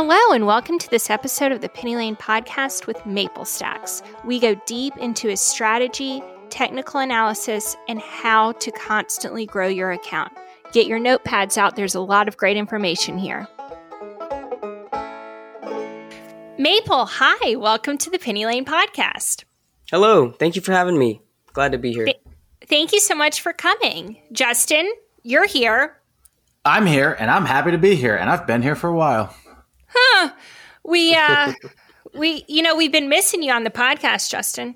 Hello, and welcome to this episode of the Penny Lane podcast with Maple Stacks. We go deep into his strategy, technical analysis, and how to constantly grow your account. Get your notepads out, there's a lot of great information here. Maple, hi, welcome to the Penny Lane podcast. Hello, thank you for having me. Glad to be here. Th- thank you so much for coming. Justin, you're here. I'm here, and I'm happy to be here, and I've been here for a while. Huh. We uh we you know, we've been missing you on the podcast, Justin.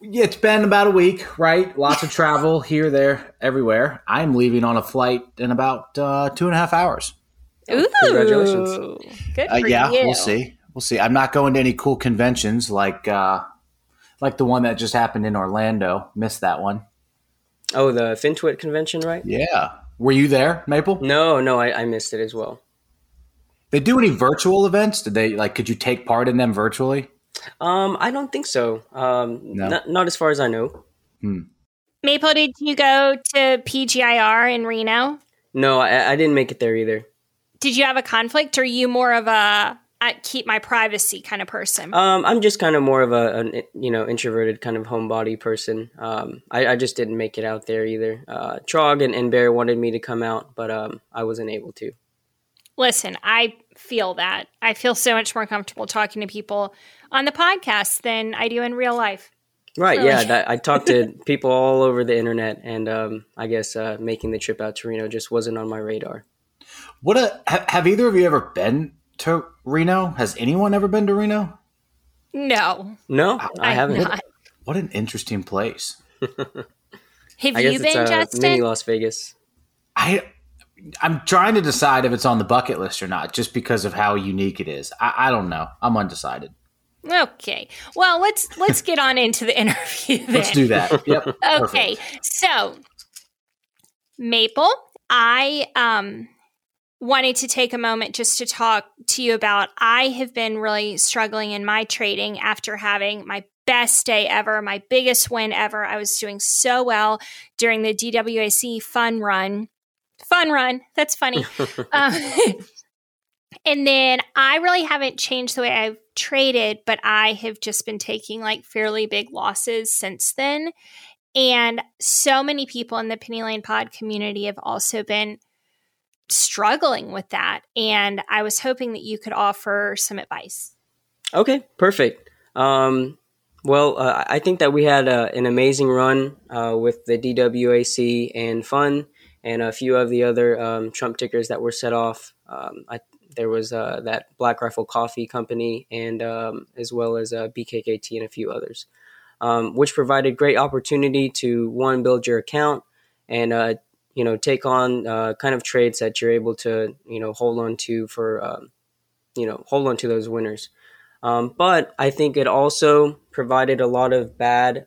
Yeah, it's been about a week, right? Lots of travel here, there, everywhere. I'm leaving on a flight in about uh, two and a half hours. Ooh, congratulations! Good uh, yeah, you. we'll see. We'll see. I'm not going to any cool conventions like uh, like the one that just happened in Orlando. Missed that one. Oh, the FinTwit convention, right? Yeah. Were you there, Maple? No, no, I, I missed it as well. They do any virtual events? Did they like? Could you take part in them virtually? Um, I don't think so. Um, no. not, not as far as I know. Hmm. Maple, did you go to PGIR in Reno? No, I, I didn't make it there either. Did you have a conflict, or are you more of a I keep my privacy kind of person? Um, I'm just kind of more of a, a, you know introverted kind of homebody person. Um, I, I, just didn't make it out there either. Uh, Trog and, and Bear wanted me to come out, but um, I wasn't able to. Listen, I feel that. I feel so much more comfortable talking to people on the podcast than I do in real life. Right. Really. Yeah. That, I talked to people all over the internet, and um, I guess uh, making the trip out to Reno just wasn't on my radar. What a have either of you ever been to Reno? Has anyone ever been to Reno? No. No, I, I haven't. What, what, an interesting place. have you been, uh, Justin? Mini Las Vegas. I I'm trying to decide if it's on the bucket list or not, just because of how unique it is. I, I don't know. I'm undecided. Okay. Well, let's let's get on into the interview. Then. Let's do that. Yep. okay. So, Maple, I um wanted to take a moment just to talk to you about I have been really struggling in my trading after having my best day ever, my biggest win ever. I was doing so well during the DWAC fun run PHUN run. That's funny. um, and then I really haven't changed the way I've traded, but I have just been taking like fairly big losses since then. And so many people in the Penny Lane Pod community have also been struggling with that. And I was hoping that you could offer some advice. Okay, perfect. Um, well, uh, I think that we had uh, an amazing run uh, with the DWAC and fun and a few of the other um, Trump tickers that were set off. Um, I, there was uh, that Black Rifle Coffee Company, and um, as well as uh, BKKT and a few others, um, which provided great opportunity to one build your account and uh, you know take on uh, kind of trades that you're able to you know hold on to for um, you know hold on to those winners. Um, but I think it also provided a lot of bad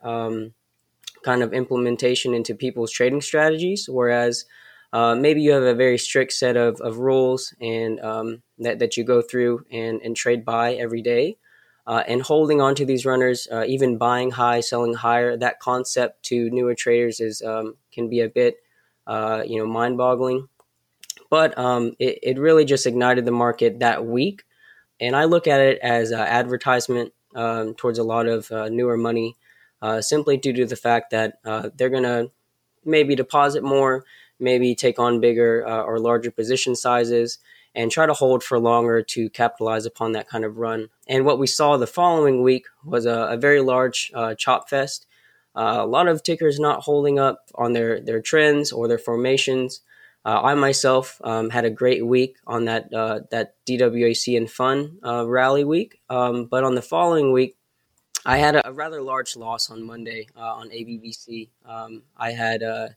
kind of implementation into people's trading strategies, whereas uh, maybe you have a very strict set of, of rules and um, that, that you go through and, and trade by every day. Uh, and holding on to these runners, uh, even buying high, selling higher, that concept to newer traders is um, can be a bit, uh, you know, mind-boggling. But um, it, it really just ignited the market that week, and I look at it as advertisement um, towards a lot of uh, newer money uh, simply due to the fact that uh, they're going to maybe deposit more, maybe take on bigger uh, or larger position sizes, and try to hold for longer to capitalize upon that kind of run. And what we saw the following week was a, a very large uh, chop fest. Uh, a lot of tickers not holding up on their, their trends or their formations. I myself um, had a great week on that that DWAC and PHUN rally week, um, but on the following week, I had a, a rather large loss on Monday uh, on ABVC. Um, I had uh,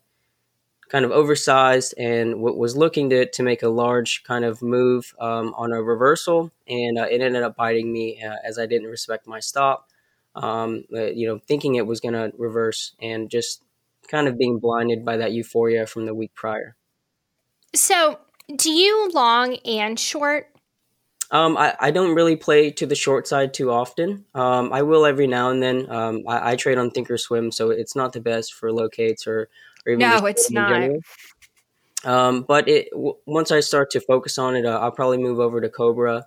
kind of oversized and w- was looking to, to make a large kind of move um, on a reversal, and uh, it ended up biting me uh, as I didn't respect my stop. Um, uh, you know, thinking it was going to reverse and just kind of being blinded by that euphoria from the week prior. So, do you long and short? Um, I, I don't really play to the short side too often. Um, I will every now and then. Um, I, I, trade on Thinkorswim, so it's not the best for locates or, or even no, it's not. Um, but it w- once I start to focus on it, uh, I'll probably move over to Cobra.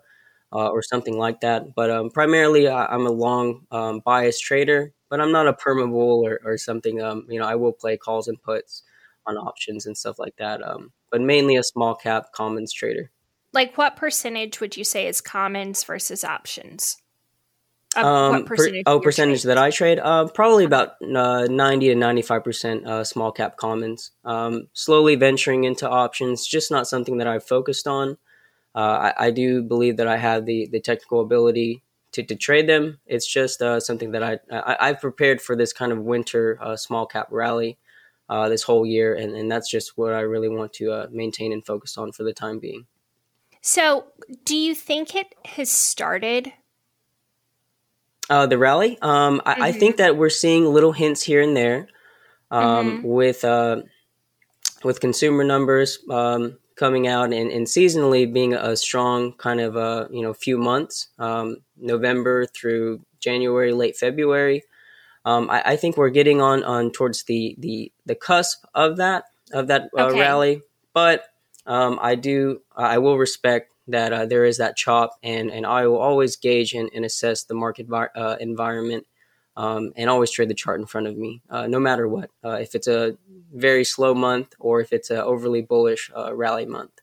uh, or something like that. But um, primarily, I, am a long um, bias trader, but I'm not a perma bull or, or something. Um, you know, I will play calls and puts on options and stuff like that. Um, but mainly a small cap commons trader. Like, what percentage would you say is commons versus options? Um, percentage per, oh, percentage that I trade? Uh, probably about uh, 90 to 95% uh, small cap commons. Um, slowly venturing into options, just not something that I've focused on. Uh, I, I, do believe that I have the, the technical ability to, to trade them. It's just uh, something that I, I, have prepared for this kind of winter uh, small cap rally this whole year. And, and that's just what I really want to maintain and focus on for the time being. So, do you think it has started uh, the rally. Um, mm-hmm. I, I, think mm-hmm. that we're seeing little hints here and there um, mm-hmm. with uh, with consumer numbers um, coming out and, and, seasonally being a strong kind of uh, you know few months, um, November through January, late February. Um, I, I, think we're getting on on towards the the the cusp of that of that uh, okay. rally, but um, I do I will respect that uh, there is that chop, and and I will always gauge and, and assess the market uh, environment, um, and always trade the chart in front of me, uh, no matter what. Uh, if it's a very slow month or if it's an overly bullish uh, rally month.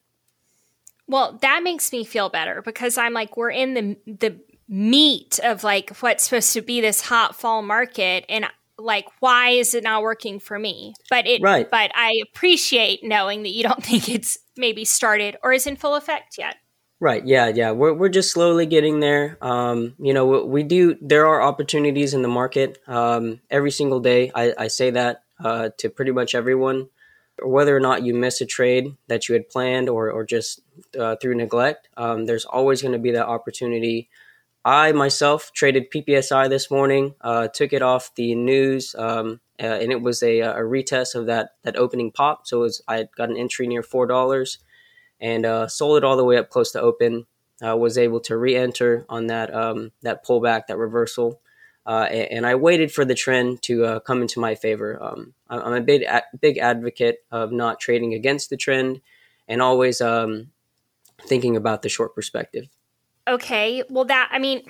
Well, that makes me feel better because I'm like we're in the the meat of like what's supposed to be this hot fall market, and like why is it not working for me but it right. but i appreciate knowing that you don't think it's maybe started or is in full effect yet Right. Yeah. Yeah. We're we're just slowly getting there. Um, you know, we, we, do. There are opportunities in the market um, every single day. I, I say that uh, to pretty much everyone, whether or not you miss a trade that you had planned or or just uh, through neglect. Um, there's always going to be that opportunity. I myself traded PPSI this morning. Uh, took it off the news, um, uh, and it was a, a retest of that that opening pop. So was I got an entry near four dollars and uh, sold it all the way up close to open. Uh, was able to re-enter on that um, that pullback, that reversal, uh, and, and, I waited for the trend to uh, come into my favor. Um, I'm a big big advocate of not trading against the trend, and always um, thinking about the short perspective. Okay, well that I mean,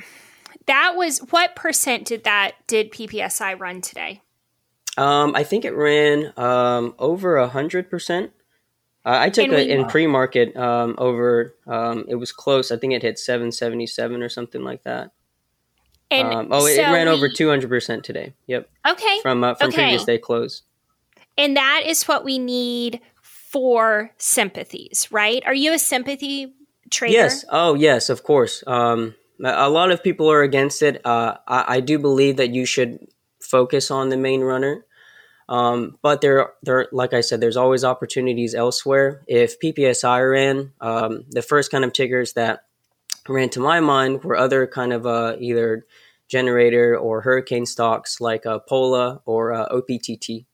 that was what percent did that did PPSI run today? Um, I think it ran um, over a hundred percent. I took it in pre market um, over. Um, it was close. I think it hit seven seventy seven or something like that. And um, oh, it, so it ran we, over two hundred percent today. Yep. Okay. From uh, from okay. previous day close. And that is what we need for sympathies, right? Are you a sympathy trader? Yes. Oh, yes. Of course. Um, a lot of people are against it. Uh, I, I do believe that you should focus on the main runner. Um, but there, there, like I said, there's always opportunities elsewhere. If PPSI ran, um, the first kind of tickers that ran to my mind were other kind of uh, either generator or hurricane stocks like uh, Pola or uh, OPTT.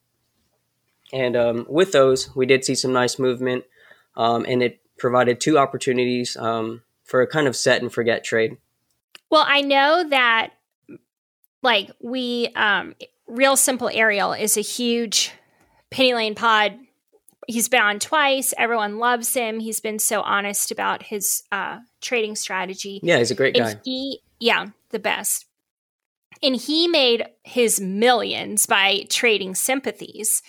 And um, with those, we did see some nice movement, um, and it provided two opportunities um, for a kind of set and forget trade. Well, I know that like we um Real Simple Ariel is a huge Penny Lane pod. He's been on twice. Everyone loves him. He's been so honest about his uh, trading strategy. Yeah, he's a great guy. he, yeah, the best. And he made his millions by trading sympathies.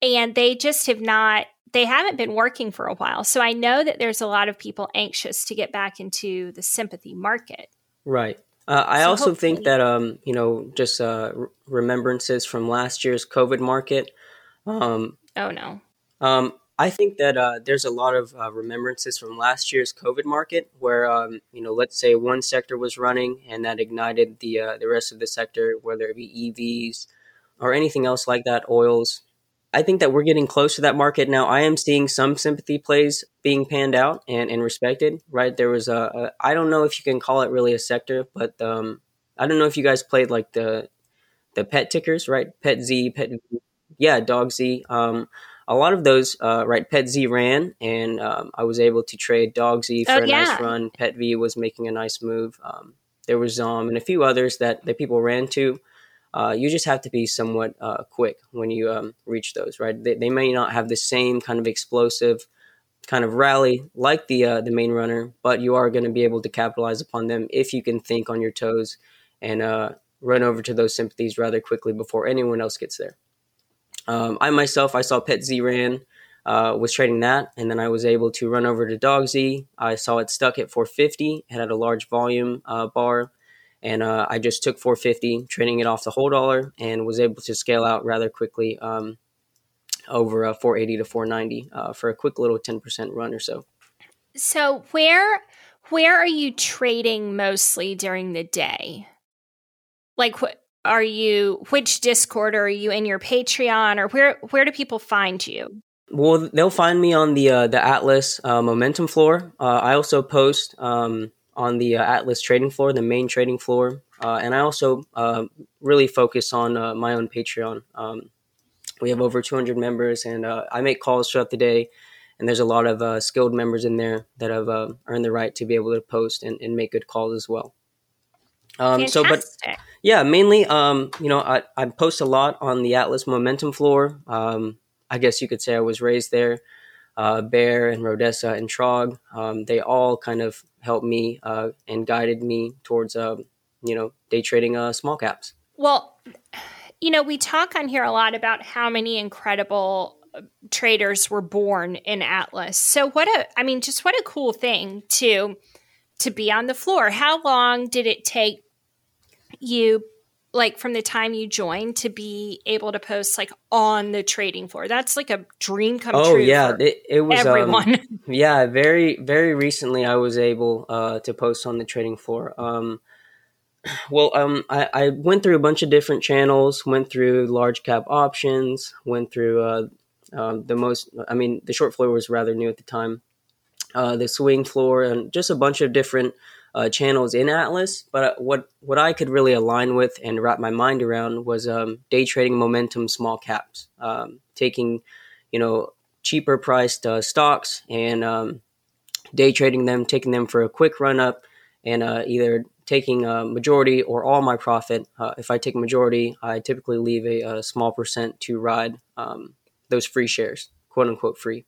And they just have not, they haven't been working for a while. So I know that there's a lot of people anxious to get back into the sympathy market. Right. Uh, I so also hopefully. think that um, you know, just uh, remembrances from last year's COVID market. Um, oh no. Um, I think that uh, there's a lot of uh, remembrances from last year's COVID market, where um, you know, let's say one sector was running and that ignited the uh, the rest of the sector, whether it be EVs or anything else like that, oils. I think that we're getting close to that market now. I am seeing some sympathy plays being panned out and, and respected. Right, there was a, a I don't know if you can call it really a sector, but um, I don't know if you guys played like the the pet tickers, right? Pet Z, Pet v. yeah, Dog Z. Um, a lot of those, uh, right? Pet Z ran, and um, I was able to trade Dog Z for oh, a yeah. nice run. Pet V was making a nice move. Um, there was um and a few others that that people ran to. Uh, you just have to be somewhat uh, quick when you um, reach those, right? They, they, may not have the same kind of explosive kind of rally like the uh, the main runner, but you are going to be able to capitalize upon them if you can think on your toes and uh, run over to those sympathies rather quickly before anyone else gets there. Um, I myself, I saw Pet Z ran, uh, was trading that, and then I was able to run over to Dog Z. I saw it stuck at 450. It had a large volume uh, bar, and uh, I just took 450, trading it off the whole dollar, and was able to scale out rather quickly um, over uh, 480 to 490 uh, for a quick little 10% run or so. So where where are you trading mostly during the day? Like what are you which discord are you in your patreon or where where do people find you well they'll find me on the uh, the atlas uh, momentum floor uh, i also post um, on the uh, atlas trading floor the main trading floor. Uh, and i also uh, really focus on my own patreon. Um, we have over 200 members and i make calls throughout the day. And there's a lot of skilled members in there that have earned the right to be able to post and, and make good calls as well. Um, so, but yeah, mainly, um, you know, I, I post a lot on the Atlas Momentum floor. Um, I guess you could say I was raised there. Uh, Bear and Rodessa and Trog, um, they all kind of helped me uh, and guided me towards, uh, you know, day trading uh, small caps. Well, you know, we talk on here a lot about how many incredible uh, traders were born in Atlas. So what a, I mean, just what a cool thing to to be on the floor. How long did it take you like from the time you joined to be able to post like on the trading floor. That's like a dream come oh, true yeah it, it, was um, everyone. um, yeah very very recently i was able uh, to post on the trading floor. Um, well um, I, I, went through a bunch of different channels went through large cap options went through uh, uh, the most i mean the short floor was rather new at the time. Uh, the swing floor and just a bunch of different uh, channels in Atlas. But uh, what what I could really align with and wrap my mind around was um, day trading momentum small caps, um, taking you know cheaper priced uh, stocks and um, day trading them, taking them for a quick run up, and uh, either taking a majority or all my profit. Uh, if I take a majority, I typically leave a, a small percent to ride um, those free shares, quote unquote free.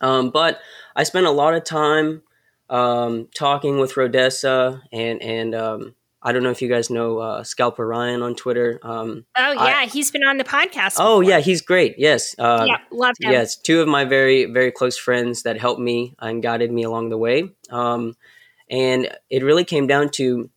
Um, but I spent a lot of time um, talking with Rodessa and and um, I don't know if you guys know uh, Scalper Ryan on Twitter. Um, oh yeah, I, he's been on the podcast. Oh yeah, he's great. Yes, uh, yeah, love him. Yes, two of my very very close friends that helped me and guided me along the way. Um, and it really came down to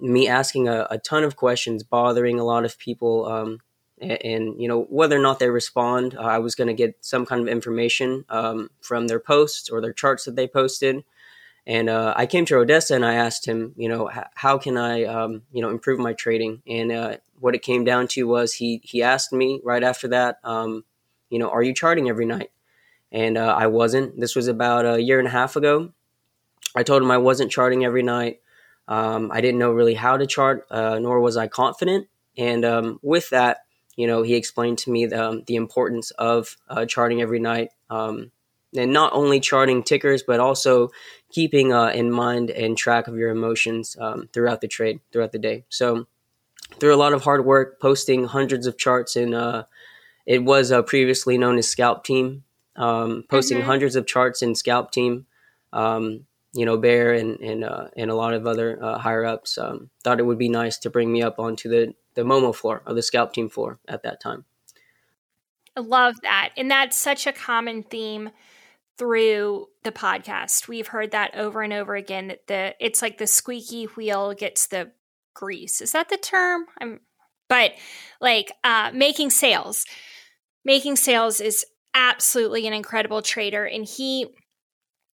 me asking a, a, ton of questions, bothering a lot of people. Um, and, and, you know whether or not they respond, uh, I was going to get some kind of information um, from their posts or their charts that they posted. And uh, I came to Rodessa and I asked him, you know, how can I, um, you know, improve my trading? And uh, what it came down to was he he asked me right after that, um, you know, are you charting every night? And uh, I wasn't. This was about a year and a half ago. I told him I wasn't charting every night. Um, I didn't know really how to chart, uh, nor was I confident. And um, with that, you know, he explained to me the, um, the importance of uh, charting every night. Um, and not only charting tickers, but also keeping uh, in mind and track of your emotions um, throughout the trade, throughout the day. So, through a lot of hard work, posting hundreds of charts in, uh, it was uh, previously known as Scalp Team, um, posting mm-hmm. hundreds of charts in Scalp Team. Um, you know, Bear and and uh, and a lot of other uh, higher ups um, thought it would be nice to bring me up onto the the Momo floor or the Scalp Team floor at that time. I love that, and that's such a common theme through the podcast. We've heard that over and over again that the it's like the squeaky wheel gets the grease. Is that the term? I'm but like uh making sales. Making sales is absolutely an incredible trader and he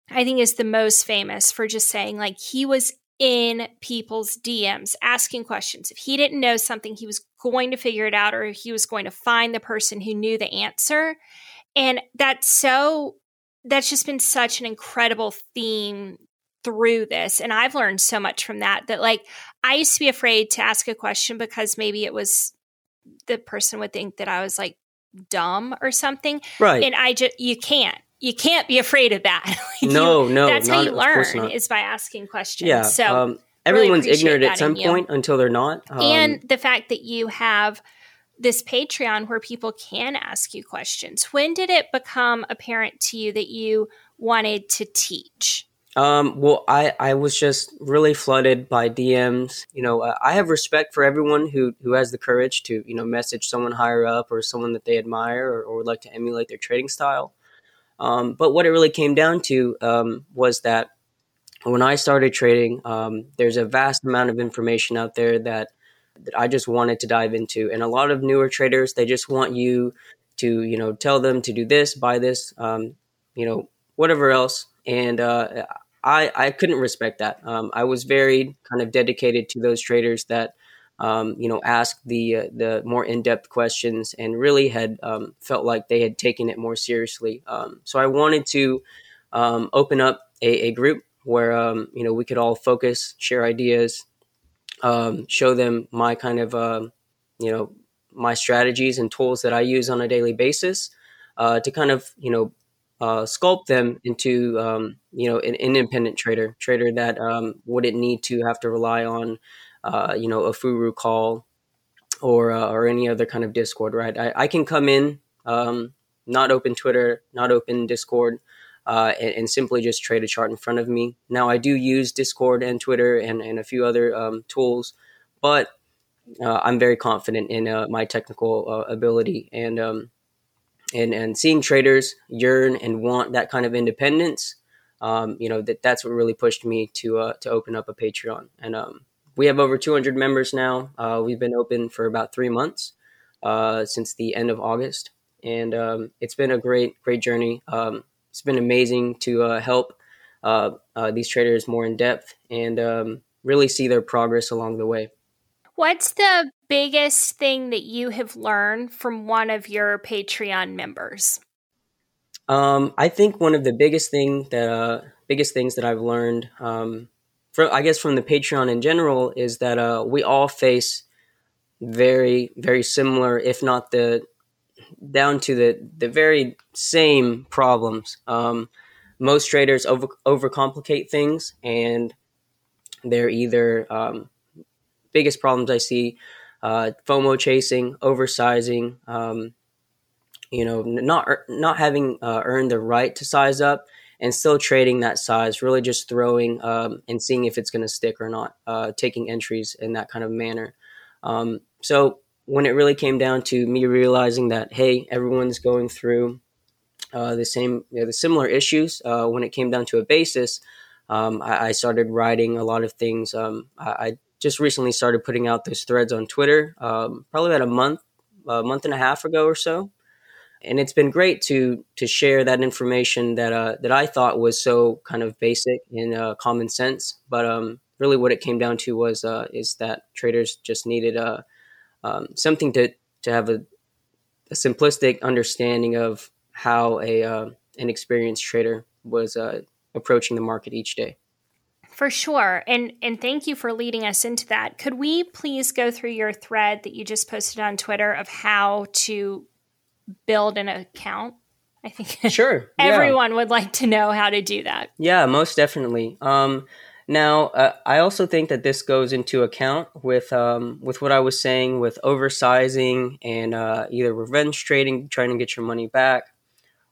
I think is the most famous for just saying like he was in people's DMs asking questions. If he didn't know something, he was going to figure it out or he was going to find the person who knew the answer. And that's so that's just been such an incredible theme through this and i've learned so much from that that like i used to be afraid to ask a question because maybe it was the person would think that i was like dumb or something. Right. And i just you can't you can't be afraid of that. No you, no that's not, how you learn is by asking questions. Yeah so um, everyone's really ignorant at some point until they're not um, and the fact that you have this Patreon where people can ask you questions. When did it become apparent to you that you wanted to teach? Um, well, I, I was just really flooded by DMs. You know, uh, I have respect for everyone who, who has the courage to, you know, message someone higher up or someone that they admire or, or would like to emulate their trading style. Um, but what it really came down to um, was that when I started trading, um, there's a vast amount of information out there that, that I just wanted to dive into. And a lot of newer traders, they just want you to, you know, tell them to do this, buy this, um, you know, whatever else. And uh, I, I couldn't respect that. Um, I was very kind of dedicated to those traders that, um, you know, asked the uh, the more in depth questions and really had um, felt like they had taken it more seriously. Um, so I wanted to um, open up a, a, group where you know we could all focus, share ideas, show them my kind of uh, you know my strategies and tools that I use on a daily basis uh, to kind of you know uh, sculpt them into um, you know an independent trader, trader that um, wouldn't need to have to rely on uh, you know a Furu call or uh, or any other kind of Discord. Right, I, I can come in, um, not open Twitter, not open Discord. Uh, and, and, simply just trade a chart in front of me. Now, I do use Discord and Twitter and, and a few other um, tools, but uh, I'm very confident in uh, my technical uh, ability. And um, and and seeing traders yearn and want that kind of independence, um, you know that that's what really pushed me to uh, to open up a Patreon. And um, we have over 200 members now. Uh, we've been open for about three months since the end of August, and um, it's been a great great journey. It's been amazing to uh, help uh, uh, these traders more in depth and um, really see their progress along the way. What's the biggest thing that you have learned from one of your Patreon members? Um, I think one of the biggest thing that uh, biggest things that I've learned, um, from I guess from the Patreon in general, is that uh, we all face very very similar, if not the down to the the very same problems. Um, most traders over overcomplicate things, and they're either um, biggest problems I see uh, FOMO chasing, oversizing, um, you know, not not having uh, earned the right to size up and still trading that size, really just throwing um, and seeing if it's going to stick or not, uh, taking entries in that kind of manner. Um, so when it really came down to me realizing that hey, everyone's going through uh, the same, you know, the similar issues. Uh, when it came down to a basis, um, I, I, started writing a lot of things. Um, I, I, just recently started putting out those threads on Twitter, um, probably about a month, a month and a half ago or so, and it's been great to to share that information that uh, that I thought was so kind of basic and uh, common sense, but um, really what it came down to was uh, is that traders just needed uh, um, something to to have a, a, simplistic understanding of how a uh, an experienced trader was uh, approaching the market each day. For sure. And and thank you for leading us into that. Could we please go through your thread that you just posted on Twitter of how to build an account? I think sure. everyone yeah. would like to know how to do that. Yeah, most definitely. Um, now, uh, I also think that this goes into account with um, with what I was saying with oversizing and uh, either revenge trading, trying to get your money back,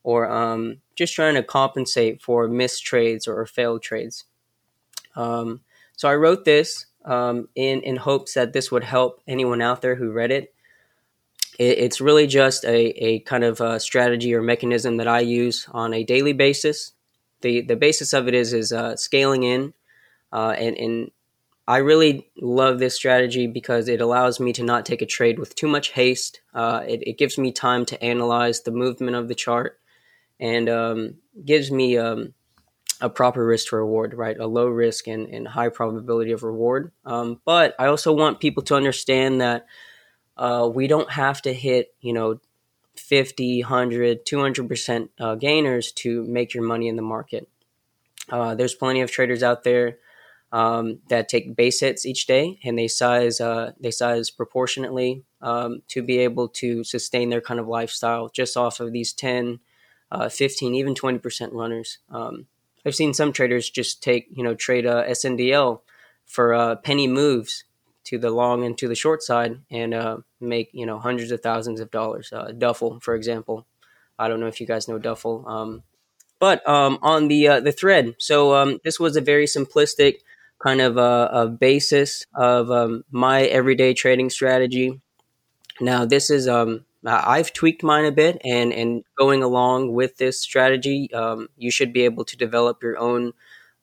or um, just trying to compensate for missed trades or failed trades. Um, so I wrote this um, in in hopes that this would help anyone out there who read it. it it's really just a, a kind of a strategy or mechanism that I use on a daily basis. the The basis of it is is uh, scaling in, uh, and and I really love this strategy because it allows me to not take a trade with too much haste. Uh, it, it, gives me time to analyze the movement of the chart, and um, gives me um, a proper risk to reward, right? A low risk and, and high probability of reward. Um, but I also want people to understand that uh, we don't have to hit, you know, 50, 100, 200% uh, gainers to make your money in the market. Uh, there's plenty of traders out there um, that take base hits each day and they size uh, they size proportionately um, to be able to sustain their kind of lifestyle just off of these 10, uh, 15, even 20% runners. Um, I've seen some traders just take, you know, trade a SNDL for uh, penny moves to the long and to the short side and uh, make you know hundreds of thousands of dollars. Uh, Duffel, for example, I don't know if you guys know Duffel, um, but um, on the uh, the thread. So um, this was a very simplistic kind of a, a basis of um, my everyday trading strategy. Now this is um, I've tweaked mine a bit, and and going along with this strategy, um, you should be able to develop your own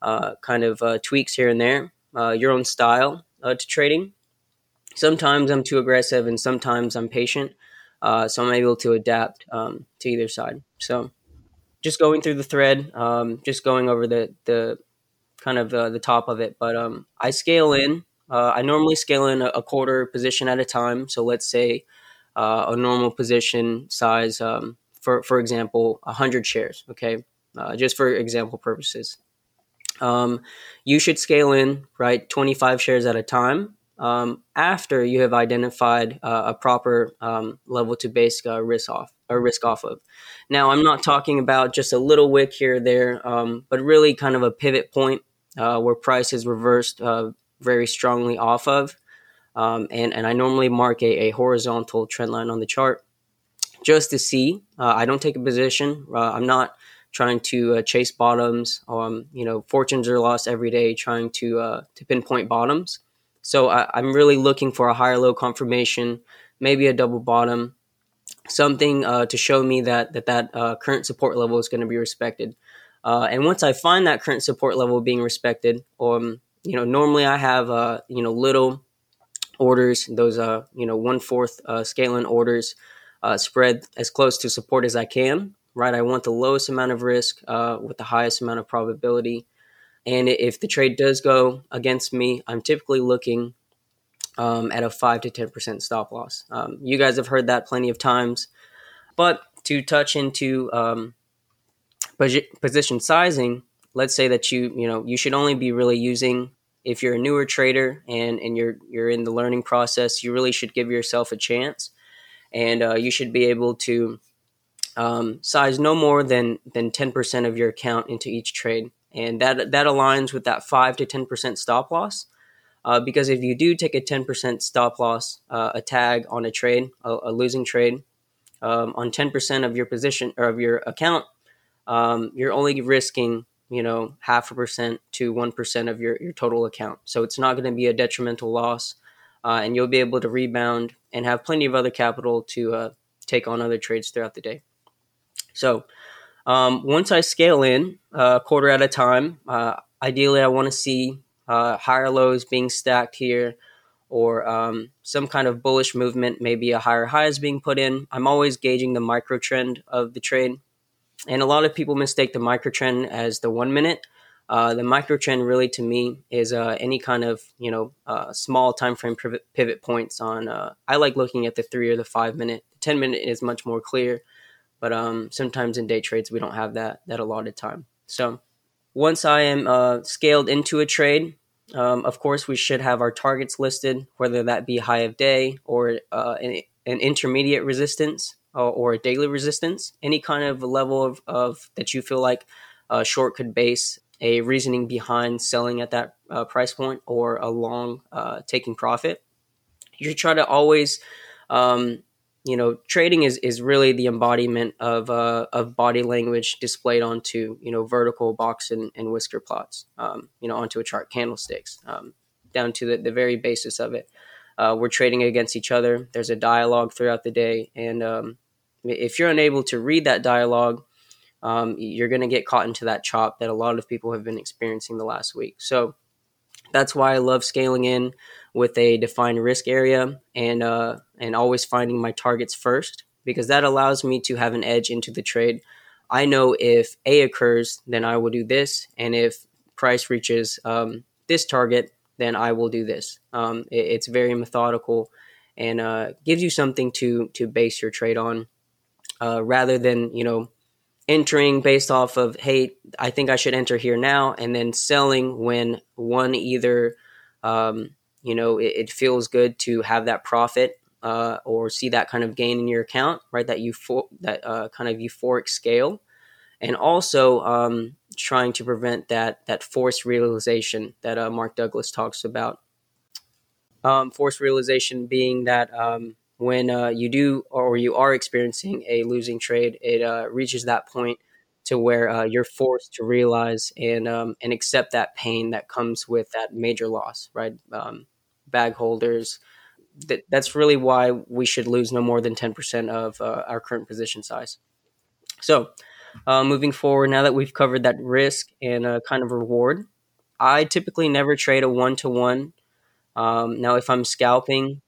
uh, kind of uh, tweaks here and there, uh, your own style uh, to trading. Sometimes I'm too aggressive, and sometimes I'm patient, uh, so I'm able to adapt um, to either side. So, just going through the thread, um, just going over the the kind of uh, the top of it, but um, I scale in. I normally scale in a, a quarter position at a time. So let's say uh, a normal position size, um, for for example, hundred shares. Okay, uh, just for example purposes. Um, you should scale in right 25 shares at a time um, after you have identified uh, a proper um, level to base uh, risk off or risk off of. Now, I'm not talking about just a little wick here or there, um, but really kind of a pivot point uh, where price is reversed uh, very strongly off of. Um, and, and I normally mark a, a, horizontal trend line on the chart just to see. Uh, I don't take a position. Uh, I'm not trying to uh, chase bottoms. Um, you know, fortunes are lost every day trying to uh, to pinpoint bottoms. So I, am really looking for a higher low confirmation, maybe a double bottom, something uh, to show me that that that uh, current support level is going to be respected. And once I find that current support level being respected, um, you know, normally I have you know little orders, those uh, you know one fourth uh, scaling orders, uh, spread as close to support as I can. Right, I want the lowest amount of risk uh, with the highest amount of probability. And if the trade does go against me, I'm typically looking um, at a five to ten percent stop loss. Um, you guys have heard that plenty of times, but to touch into um, position sizing, let's say that you you know you should only be really using if you're a newer trader and, and you're you're in the learning process, you really should give yourself a chance, and uh, you should be able to um, size no more than than ten percent of your account into each trade, and that that aligns with that five to ten percent stop loss. Uh, because if you do take a ten percent stop loss, uh, a tag on a trade, a, a losing trade, um, on ten percent of your position or of your account, um, you're only risking you know, half a percent to 1% of your, your total account. So it's not going to be a detrimental loss. Uh, and you'll be able to rebound and have plenty of other capital to uh, take on other trades throughout the day. So um, once I scale in a uh, quarter at a time, uh, ideally I want to see uh, higher lows being stacked here or um, some kind of bullish movement, maybe a higher high is being put in. I'm always gauging the micro trend of the trade. And a lot of people mistake the microtrend as the one minute. Uh, the microtrend really to me is uh, any kind of you know uh, small time frame pivot, pivot points on. Uh, I like looking at the three or the five minute. The ten minute is much more clear, but um, sometimes in day trades we don't have that that allotted time. So once I am uh, scaled into a trade, um, of course we should have our targets listed, whether that be high of day or uh, an, an intermediate resistance uh, or a daily resistance, any kind of level of, of that you feel like a short could base a reasoning behind selling at that uh, price point or a long uh, taking profit. You try to always, um, you know, trading is, is really the embodiment of, uh, of body language displayed onto, you know, vertical box and, and whisker plots, um, you know, onto a chart, candlesticks, um, down to the, the very basis of it. Uh, we're trading against each other. There's a dialogue throughout the day, and um, if you're unable to read that dialogue, um, you're going to get caught into that chop that a lot of people have been experiencing the last week. So that's why I love scaling in with a defined risk area and uh, and always finding my targets first because that allows me to have an edge into the trade. I know if A occurs, then I will do this, and if price reaches um, this target, then I will do this. Um, it, it's very methodical and uh, gives you something to to base your trade on uh, rather than you know entering based off of hey i think i should enter here now and then selling when one either um, you know it, it, feels good to have that profit uh, or see that kind of gain in your account right that you for, that uh, kind of euphoric scale. And also um, trying to prevent that that forced realization that uh, mark douglas talks about. Um, forced realization being that um, when uh, you do or you are experiencing a losing trade, it uh, reaches that point to where uh, you're forced to realize and um, and accept that pain that comes with that major loss, right? Um, bag holders. That, that's really why we should lose no more than 10% of uh, our current position size. So, uh, moving forward, now that we've covered that risk and uh, kind of reward, I typically never trade a one to one. Now, if I'm scalping,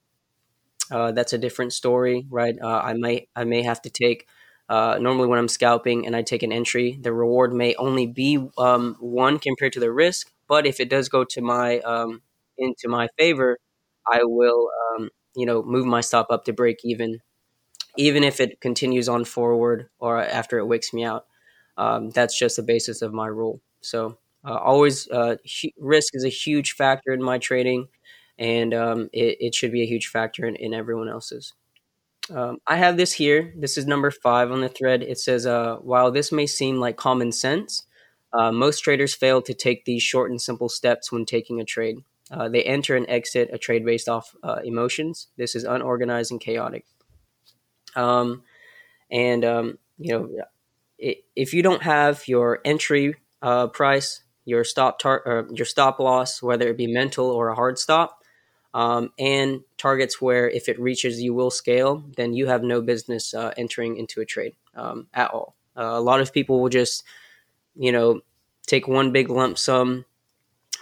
uh, that's a different story, right? Uh, I might I may have to take uh, normally when I'm scalping and I take an entry, the reward may only be um, one compared to the risk. But if it does go to my um, into my favor, I will um, you know move my stop up to break even, even if it continues on forward or after it wakes me out. Um, that's just the basis of my rule. So uh, always uh, risk is a huge factor in my trading and um, it, it, should be a huge factor in, in everyone else's. Um, I have this here. This is number five on the thread. It says, uh, while this may seem like common sense, uh, most traders fail to take these short and simple steps when taking a trade. Uh, they enter and exit a trade based off uh, emotions. This is unorganized and chaotic. Um, and um, you know, it, if you don't have your entry uh, price, your stop tar- your stop loss, whether it be mental or a hard stop, um, and targets where if it reaches you will scale, then you have no business uh, entering into a trade um, at all. Uh, a lot of people will just, you know, take one big lump sum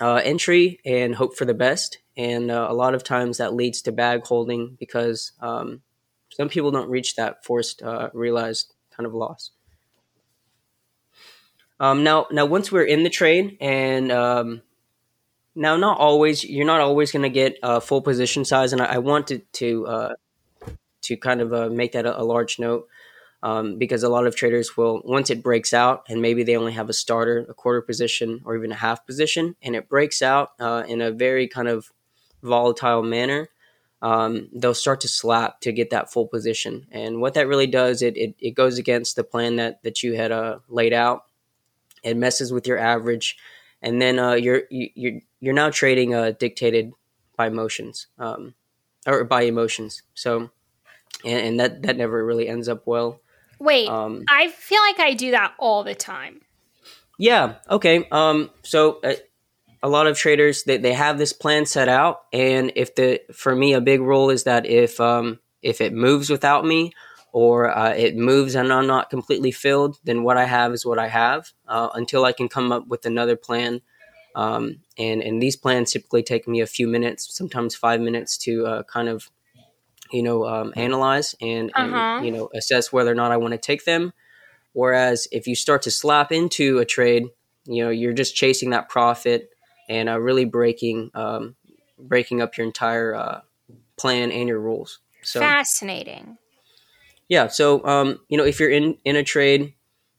uh, entry and hope for the best. And uh, a lot of times that leads to bag holding because um, some people don't reach that forced uh, realized kind of loss. Um, now, now once we're in the trade and um, now, not always. You're not always going to get a full position size, and I, I wanted to uh, to kind of uh, make that a, a large note um, because a lot of traders will once it breaks out, and maybe they only have a starter, a quarter position, or even a half position, and it breaks out uh, in a very kind of volatile manner. Um, they'll start to slap to get that full position, and what that really does, it it, it goes against the plan that that you had uh, laid out. It messes with your average and then uh, you're you're you're now trading uh, dictated by emotions um, or by emotions. So, and, and, that that never really ends up well. Wait, um, I feel like I do that all the time. Yeah. Okay. Um. So. Uh, a lot of traders they, they have this plan set out and if the for me a big rule is that if um if it moves without me or uh, it moves and I'm not completely filled, then what I have is what I have uh, until I can come up with another plan. Um, and and these plans typically take me a few minutes, sometimes five minutes to uh, kind of you know um, analyze and, uh-huh. and, you know assess whether or not I want to take them. Whereas if you start to slap into a trade, you know you're just chasing that profit and uh, really breaking um, breaking up your entire uh, plan and your rules. So fascinating. Yeah. So, um, you know, if you're in in a trade,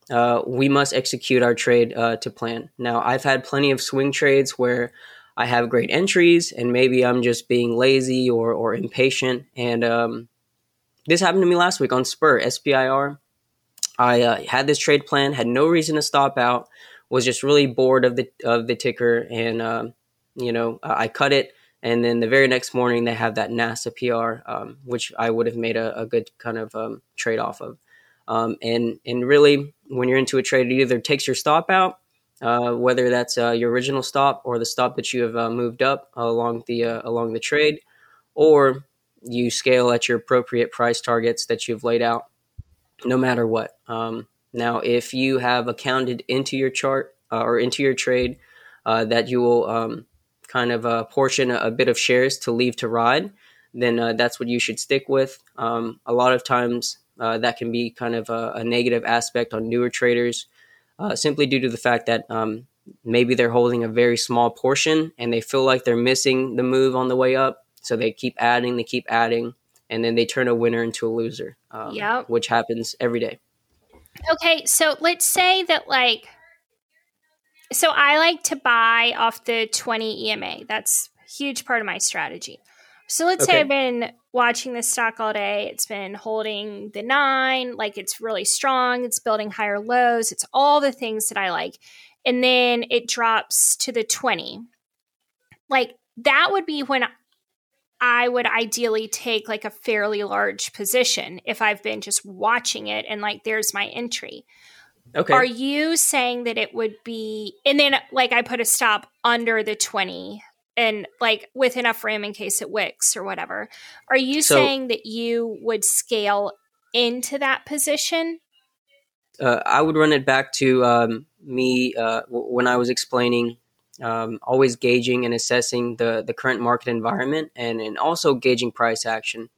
uh, we must execute our trade uh, to plan. Now, I've had plenty of swing trades where I have great entries, and maybe I'm just being lazy or or impatient. And um, this happened to me last week on Spire SPIR. I uh, had this trade plan, had no reason to stop out, was just really bored of the of the ticker, and um, you know, I cut it and then the very next morning they have that NASA PR, um, which I would have made a, a good kind of um, trade off of. Um, and and really, when you're into a trade, it either takes your stop out, uh, whether that's uh, your original stop or the stop that you have uh, moved up along the uh, along the trade, or you scale at your appropriate price targets that you've laid out, no matter what. Um, now, if you have accounted into your chart uh, or into your trade uh, that you will um, kind of a portion, a bit of shares to leave to ride, then uh, that's what you should stick with. Um, a lot of times uh, that can be kind of a, a, negative aspect on newer traders, uh, simply due to the fact that um, maybe they're holding a very small portion and they feel like they're missing the move on the way up. So they keep adding, they keep adding, and then they turn a winner into a loser, um, yep. which happens every day. Okay, so let's say that like so I like to buy off the 20 EMA. That's a huge part of my strategy. So let's okay. say I've been watching this stock all day. It's been holding the nine, like it's really strong. It's building higher lows. It's all the things that I like. And then it drops to the 20. Like that would be when I would ideally take like a fairly large position if I've been just watching it and like there's my entry. Okay. Are you saying that it would be, and then like I put a stop under the 20 and like with enough room in case it wicks or whatever? Are you So- saying that you would scale into that position? uh, I would run it back to um, me uh, w- when I was explaining, um, always gauging and assessing the the current market environment, and and also gauging price action.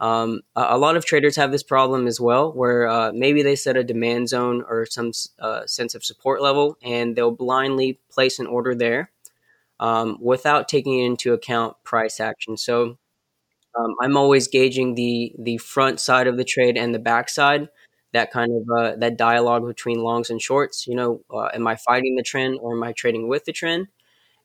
Um, a, a lot of traders have this problem as well, where uh, maybe they set a demand zone or some uh, sense of support level, and they'll blindly place an order there um, without taking into account price action. So. Um, I'm always gauging the the front side of the trade and the back side that kind of uh, that dialogue between longs and shorts. You know, uh, am I fighting the trend or am I trading with the trend?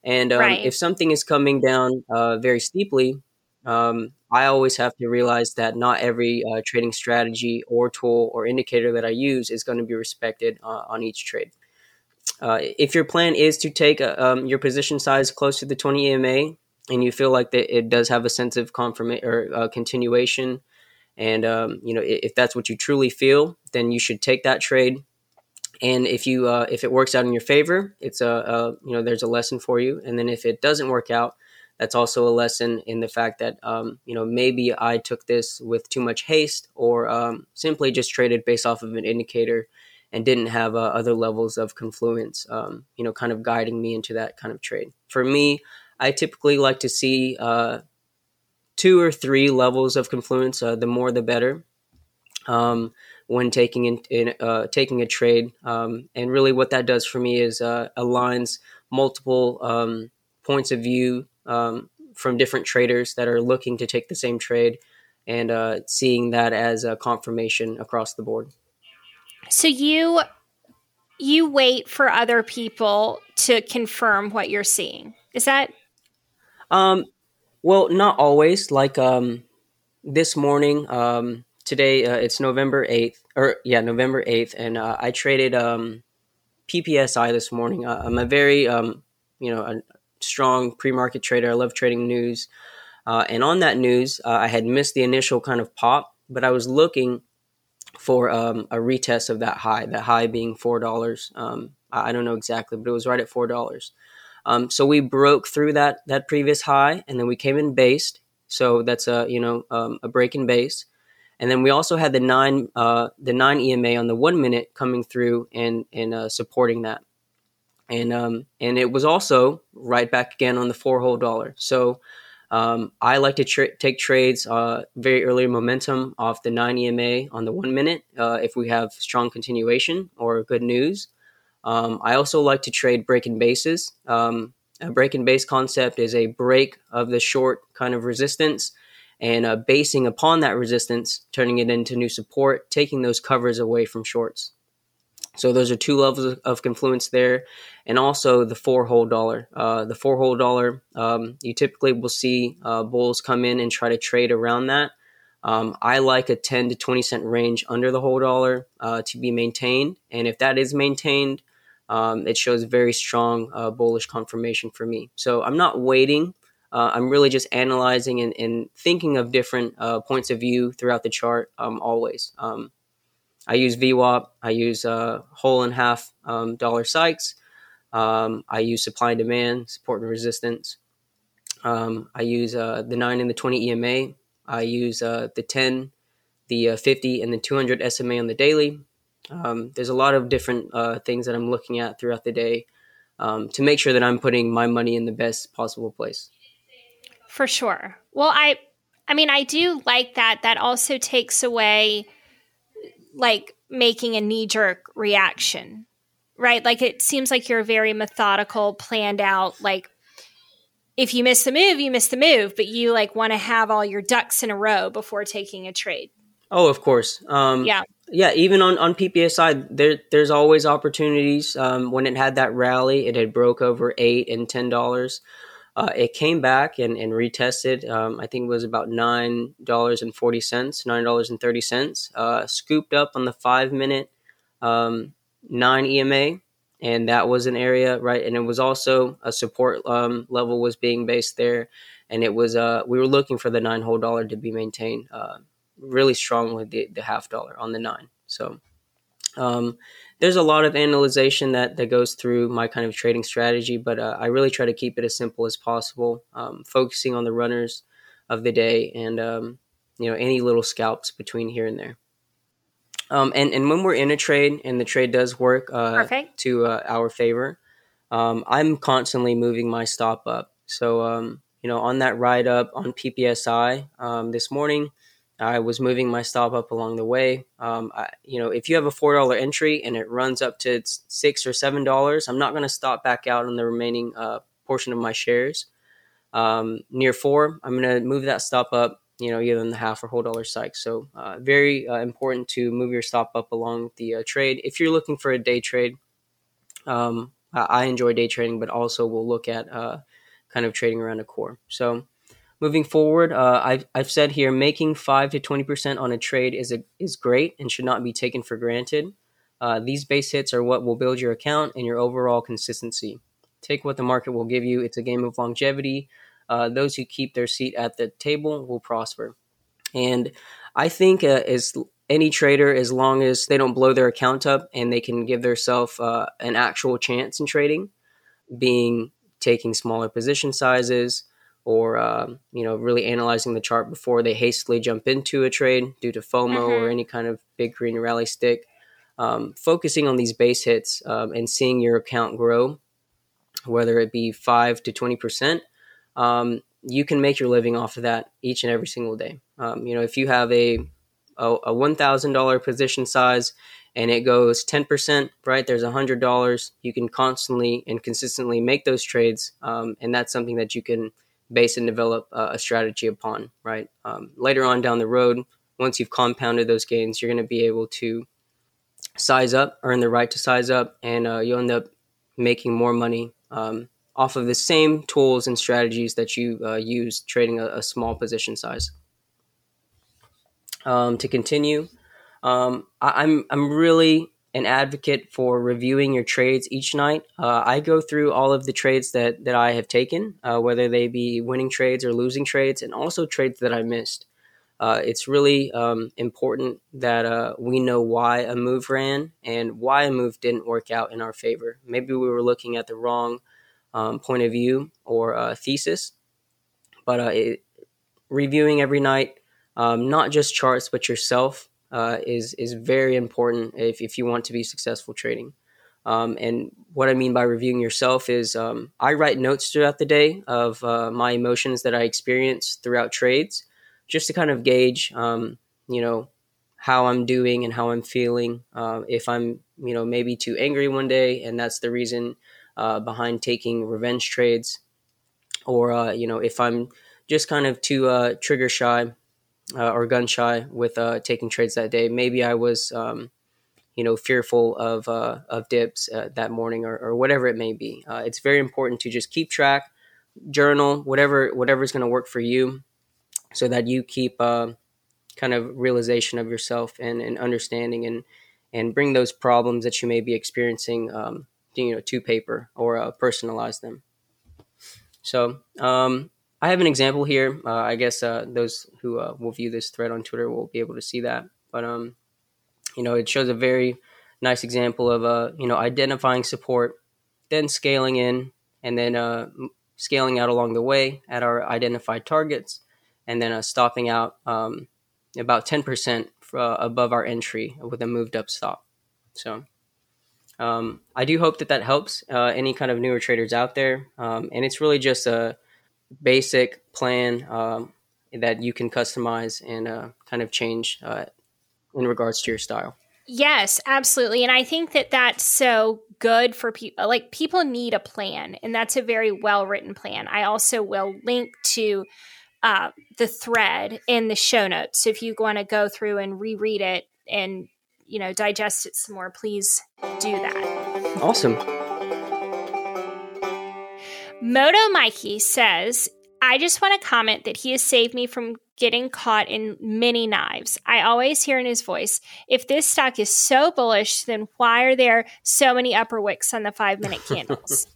And um, Right. if something is coming down uh, very steeply, um, I always have to realize that not every uh, trading strategy or tool or indicator that I use is going to be respected uh, on each trade. Uh, if your plan is to take uh um, your position size close to the 20 EMA and you feel like that it does have a sense of confirmation or uh, continuation, and um, you know if that's what you truly feel, then you should take that trade. And if you uh, if it works out in your favor, it's a, a you know there's a lesson for you. And then if it doesn't work out, that's also a lesson in the fact that um, you know maybe I took this with too much haste or um, simply just traded based off of an indicator and didn't have uh, other levels of confluence, um, you know, kind of guiding me into that kind of trade. For me, I typically like to see uh, two or three levels of confluence. Uh, the more, the better. Um, when taking in, in uh, taking a trade, um, and really what that does for me is uh, aligns multiple um, points of view um, from different traders that are looking to take the same trade, and uh, seeing that as a confirmation across the board. So you you wait for other people to confirm what you're seeing. Is that Um, well, not always. Like um, this morning, um, today uh, it's November eighth, or yeah, November eighth, and uh, I traded um, PPSI this morning. Uh, I'm a very um, you know strong pre-market trader. I love trading news, uh, and on that news, uh, I had missed the initial kind of pop, but I was looking for um, a retest of that high. That high being four dollars. Um, I don't know exactly, but it was right at four dollars. Um, so we broke through that that previous high, and then we came in based. So that's a you know um, a break in base, and then we also had the nine uh, the nine EMA on the one minute coming through and and uh, supporting that, and um, and it was also right back again on the four whole dollar. So um, I like to tra- take trades uh, very early momentum off the nine EMA on the one minute uh, if we have strong continuation or good news. Um, I also like to trade breaking bases. Um, a break and base concept is a break of the short kind of resistance and uh, basing upon that resistance, turning it into new support, taking those covers away from shorts. So those are two levels of, confluence there, and also the four whole dollar. Uh, the four whole dollar, um, you typically will see uh, bulls come in and try to trade around that. Um, I like a 10 to 20 cent range under the whole dollar uh, to be maintained, and if that is maintained, um, it shows very strong uh, bullish confirmation for me. So I'm not waiting. Uh, I'm really just analyzing and, and thinking of different uh, points of view throughout the chart um, always. I use VWAP. I use uh, whole and half um, dollar Sykes. Um, I use supply and demand, support and resistance. Um, I use uh, the 9 and the 20 EMA. I use uh, the 10, the uh, 50, and the 200 SMA on the daily. Um, there's a lot of different uh, things that I'm looking at throughout the day um, to make sure that I'm putting my money in the best possible place. For sure. Well, I I mean, I do like that. That also takes away like making a knee jerk reaction. Right? Like it seems like you're very methodical, planned out like if you miss the move, you miss the move, but you like want to have all your ducks in a row before taking a trade. Oh, of course. Um, Yeah. yeah. Even on on PPSI, there there's always opportunities. Um, when it had that rally, it had broke over eight and ten dollars. Uh, it came back and, and retested. Um, I think it was about nine dollars and forty cents, nine dollars and thirty cents. Uh, scooped up on the five minute um, nine EMA, and that was an area right, and it was also a support um, level was being based there, and it was uh, we were looking for the nine whole dollar to be maintained uh, really strongly the, the half dollar on the nine. So um, there's a lot of analyzation that that goes through my kind of trading strategy, but uh, I really try to keep it as simple as possible, um, focusing on the runners of the day and um, you know any little scalps between here and there. Um, and and when we're in a trade and the trade does work uh, to uh, our favor, um, I'm constantly moving my stop up. So um, you know on that ride up on PPSI um, this morning, I was moving my stop up along the way. Um, I, you know, if you have a four dollar entry and it runs up to six or seven dollars, I'm not going to stop back out on the remaining uh, portion of my shares. Um, near four, I'm going to move that stop up. You know, either in the half or whole dollar cycle. So, uh, very uh, important to move your stop up along the uh, trade. If you're looking for a day trade, um, I enjoy day trading, but also we'll look at uh, kind of trading around a core. So moving forward, uh, I've, I've said here making five to twenty percent on a trade is a, is great and should not be taken for granted. Uh, these base hits are what will build your account and your overall consistency. Take what the market will give you. It's a game of longevity. Uh, those who keep their seat at the table will prosper. And I think uh, as any trader, as long as they don't blow their account up and they can give themselves uh, an actual chance in trading, being taking smaller position sizes, or um, you know really analyzing the chart before they hastily jump into a trade due to FOMO mm-hmm. or any kind of big green rally stick. Um, focusing on these base hits um, and seeing your account grow, whether it be five to twenty percent, um, you can make your living off of that each and every single day. Um, you know, if you have a a, a one thousand dollar position size and it goes 10%, right? There's $100. You can constantly and consistently make those trades. Um, and that's something that you can base and develop uh, a strategy upon, right? Um, later on down the road, once you've compounded those gains, you're going to be able to size up, earn the right to size up, and uh, you'll end up making more money um, off of the same tools and strategies that you uh, use trading a, a, small position size. Um, to continue, um, I, I'm I'm really an advocate for reviewing your trades each night. Uh, I go through all of the trades that that I have taken, uh, whether they be winning trades or losing trades, and also trades that I missed. Uh, it's really um, important that uh, we know why a move ran and why a move didn't work out in our favor. Maybe we were looking at the wrong um, point of view or uh, thesis, but uh, it, reviewing every night, um, not just charts but yourself uh, is is very important if, if you want to be successful trading. Um, and what I mean by reviewing yourself is um, I write notes throughout the day of uh, my emotions that I experience throughout trades, just to kind of gauge, um, you know, how I'm doing and how I'm feeling. Uh, if I'm, you know, maybe too angry one day, and that's the reason uh, behind taking revenge trades, or uh, you know, if I'm just kind of too uh, trigger shy uh, or gun shy with uh, taking trades that day. Maybe I was, um, you know, fearful of uh, of dips uh, that morning or, or, whatever it may be. Uh, it's very important to just keep track, journal, whatever whatever's going to work for you, so that you keep uh, kind of realization of yourself and, and understanding and and bring those problems that you may be experiencing, um, you know, to paper or personalize them. So um, I have an example here. Uh, I guess uh, those who uh, will view this thread on Twitter will be able to see that. But um, you know, it shows a very nice example of uh, you know identifying support, then scaling in, and then uh, scaling out along the way at our identified targets, and then uh, stopping out um, about ten percent uh, above our entry with a moved up stop. So. Um, I do hope that that helps uh, any kind of newer traders out there, um, and it's really just a basic plan um, that you can customize and uh, kind of change uh, in regards to your style. Yes, absolutely. And I think that that's so good for people. Like, people need a plan, and that's a very well written plan. I also will link to uh, the thread in the show notes. So if you want to go through and reread it and, you know, digest it some more, please do that. Awesome. Moto Mikey says, I just want to comment that he has saved me from getting caught in many knives. I always hear in his voice, if this stock is so bullish, then why are there so many upper wicks on the five minute candles?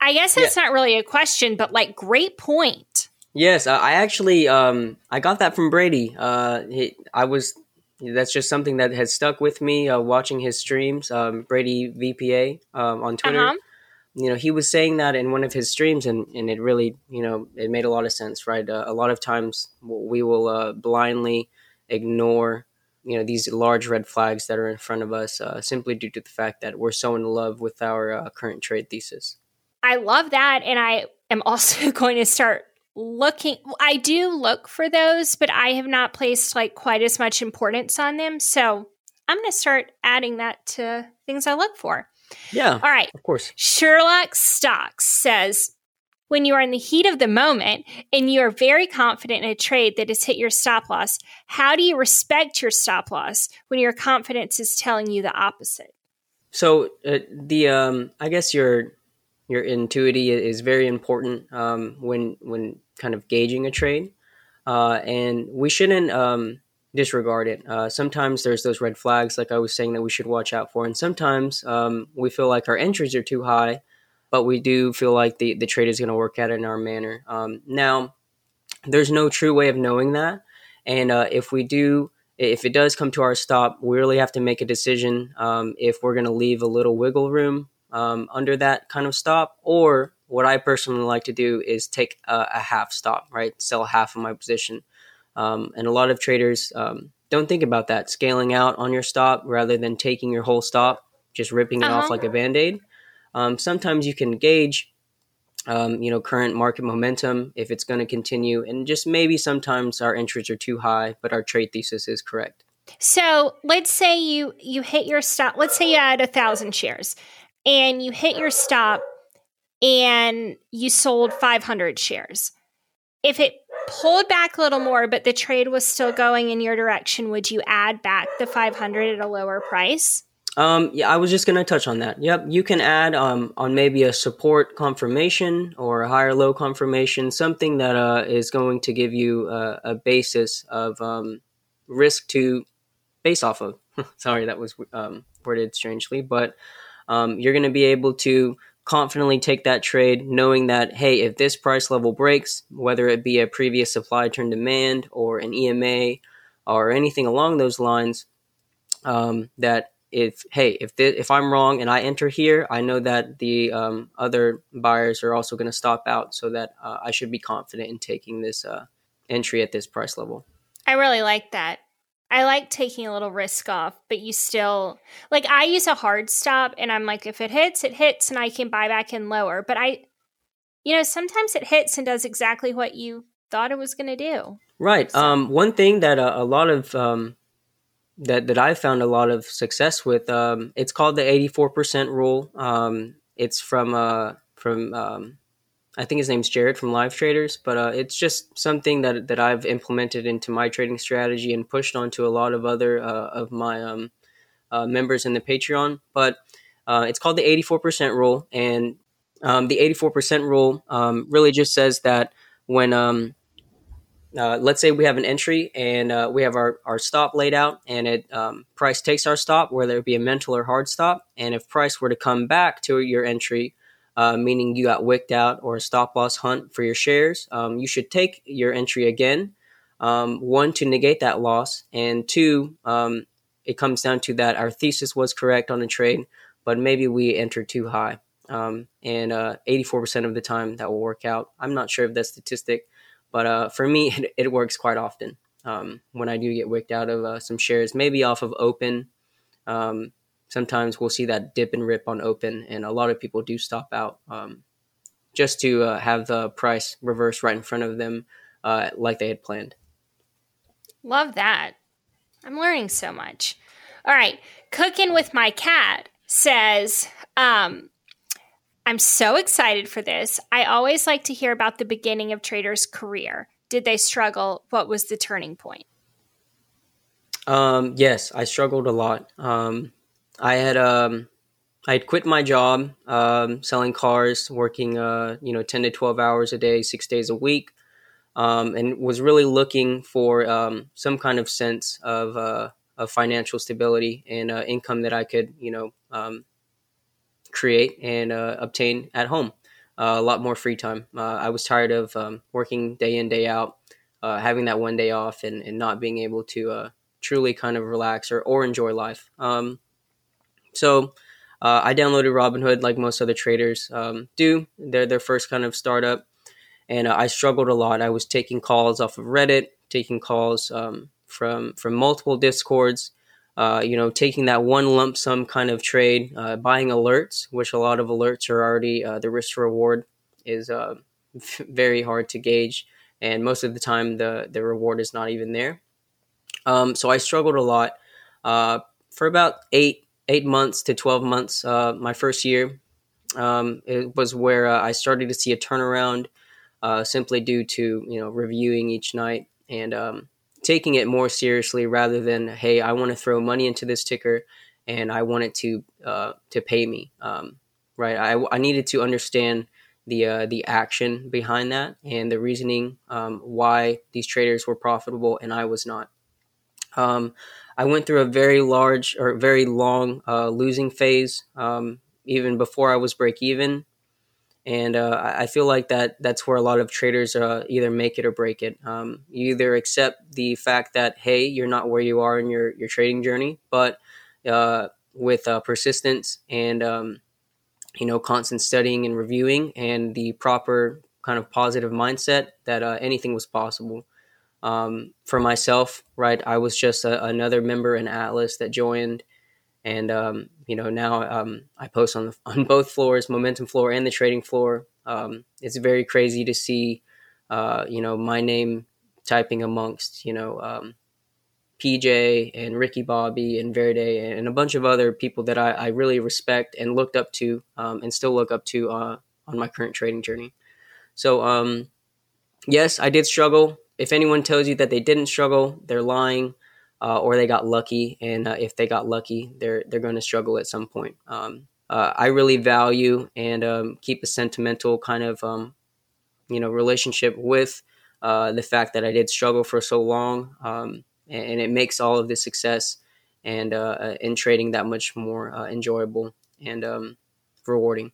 I guess that's yeah. not really a question, but like, great point. Yes, I actually um, I got that from Brady. Uh, he, I was that's just something that has stuck with me uh, watching his streams. Um, Brady VPA um, on Twitter. Uh-huh. You know, he was saying that in one of his streams, and, and it really, you know, it made a lot of sense, right? Uh, a lot of times we will uh, blindly ignore, you know, these large red flags that are in front of us uh, simply due to the fact that we're so in love with our uh, current trade thesis. I love that. And I am also going to start looking I do look for those, but I have not placed like quite as much importance on them. So I'm going to start adding that to things I look for. Yeah. All right. Of course. Sherlock Stocks says when you are in the heat of the moment and you are very confident in a trade that has hit your stop loss, how do you respect your stop loss when your confidence is telling you the opposite? So uh, the um, I guess your your intuity is very important um, when when kind of gauging a trade, uh, and we shouldn't um, disregard it. Uh, sometimes there's those red flags, like I was saying, that we should watch out for, and sometimes um, we feel like our entries are too high, but we do feel like the the trade is going to work out in our manner. Um, now, there's no true way of knowing that, and uh, if we do. If it does come to our stop, we really have to make a decision um, if we're going to leave a little wiggle room um, under that kind of stop. Or what I personally like to do is take a, a half stop, right? Sell half of my position. Um, and a lot of traders um, don't think about that, scaling out on your stop rather than taking your whole stop, just ripping it uh-huh. off like a band aid. Um, sometimes you can gauge, um, you know, current market momentum if it's going to continue, and just maybe sometimes our entries are too high, but our trade thesis is correct. So let's say you you hit your stop. Let's say you had a thousand shares and you hit your stop and you sold 500 shares. If it pulled back a little more, but the trade was still going in your direction, would you add back the 500 at a lower price? Um, yeah, I was just going to touch on that. Yep, you can add um, on maybe a support confirmation or a higher low confirmation, something that uh, is going to give you a, a basis of um, risk to base off of. Sorry, that was um, worded strangely, but um, you're going to be able to confidently take that trade knowing that hey if this price level breaks whether it be a previous supply turn demand or an ema or anything along those lines um, that if hey if th- if i'm wrong and i enter here i know that the um, other buyers are also going to stop out so that uh, i should be confident in taking this uh, entry at this price level. I really like that I like taking a little risk off, but you still like I use a hard stop and I'm like if it hits, it hits and I can buy back in lower. But I you know, sometimes it hits and does exactly what you thought it was going to do. Right. So. Um one thing that uh, a lot of um that that I've found a lot of success with um it's called the 84% rule. Um it's from uh from um I think his name's Jared from Live Traders, but uh, it's just something that that I've implemented into my trading strategy and pushed onto a lot of other uh, of my um, uh, members in the Patreon. But uh, it's called the 84% rule, and um, the 84% rule um, really just says that when um, uh, let's say we have an entry and uh, we have our, our stop laid out and it um, price takes our stop whether it be a mental or hard stop and if price were to come back to your entry uh, meaning you got wicked out or a stop loss hunt for your shares, um, you should take your entry again. Um, one, to negate that loss, and two, um, it comes down to that our thesis was correct on the trade, but maybe we entered too high. Um, and uh, 84% of the time that will work out. I'm not sure of that statistic, but uh, for me, it, it, works quite often um, when I do get wicked out of uh, some shares, maybe off of open. Sometimes we'll see that dip and rip on open, and a lot of people do stop out um, just to uh, have the price reverse right in front of them, uh, like they had planned. Love that. I'm learning so much. All right, cooking with my cat says, um, "I'm so excited for this. I always like to hear about the beginning of traders' career. Did they struggle? What was the turning point?" Um, yes, I struggled a lot. Um, I had um, I'd quit my job, um, selling cars, working, uh, you know, 10 to 12 hours a day, six days a week, um, and was really looking for um, some kind of sense of, uh, of financial stability and uh, income that I could, you know, um, create and uh, obtain at home. Uh, a lot more free time. Uh, I was tired of um, working day in, day out, having that one day off and, and not being able to truly kind of relax or, or enjoy life. Um, so, uh, I downloaded Robinhood like most other traders um, do. They're their first kind of startup, and uh, I struggled a lot. I was taking calls off of Reddit, taking calls um, from from multiple discords. Uh, you know, taking that one lump sum kind of trade, uh, buying alerts, which a lot of alerts are already uh, the risk reward is uh, very hard to gauge, and most of the time the the reward is not even there. Um, so I struggled a lot for about eight eight months to 12 months, uh, my first year, um, it was where uh, I started to see a turnaround uh, simply due to, you know, reviewing each night and um, taking it more seriously rather than, hey, I want to throw money into this ticker and I want it to, uh, to pay me. Um, right. I, I needed to understand the, uh, the action behind that and the reasoning um, why these traders were profitable and I was not. Um, I went through a very large or very long uh, losing phase, um, even before I was break even. And uh, I feel like that that's where a lot of traders uh, either make it or break it. Um, you either accept the fact that hey, you're not where you are in your your trading journey, but uh, with uh, persistence and um, you know constant studying and reviewing and the proper kind of positive mindset that uh, anything was possible. Um, for myself, right, I was just a, another member in Atlas that joined, and um, you know now um, I post on the, on both floors, momentum floor and the trading floor. Um, it's very crazy to see, uh, you know, my name typing amongst you know um, PJ and Ricky Bobby and Verde and a bunch of other people that I, I really respect and looked up to um, and still look up to uh, on my current trading journey. So, yes, I did struggle if anyone tells you that they didn't struggle, they're lying, uh, or they got lucky. And uh, if they got lucky, they're they're going to struggle at some point. Um, uh, I really value and um, keep a sentimental kind of um, you know relationship with uh, the fact that I did struggle for so long, um, and, and, it makes all of the success and uh, uh, in trading that much more enjoyable and um, rewarding.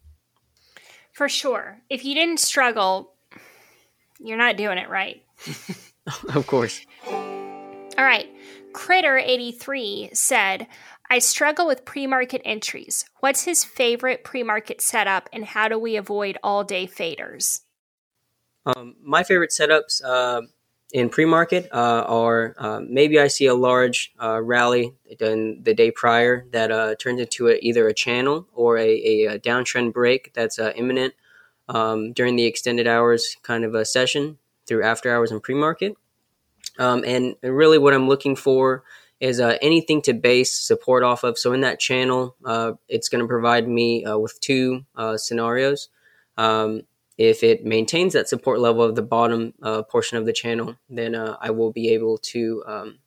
For sure, if you didn't struggle, you're not doing it right. of course. All right. Critter83 said, I struggle with pre market entries. What's his favorite pre market setup, and how do we avoid all day faders? Um, my favorite setups uh, in pre market uh, are uh, maybe I see a large uh, rally in the day prior that uh, turns into a, either a channel or a, a downtrend break that's uh, imminent um, during the extended hours kind of a session through after hours and pre market. Um, and really, what I'm looking for is uh, anything to base support off of. So in that channel, uh, it's going to provide me uh, with two uh, scenarios. Um, if it maintains that support level of the bottom uh, portion of the channel, then uh, I will be able to um,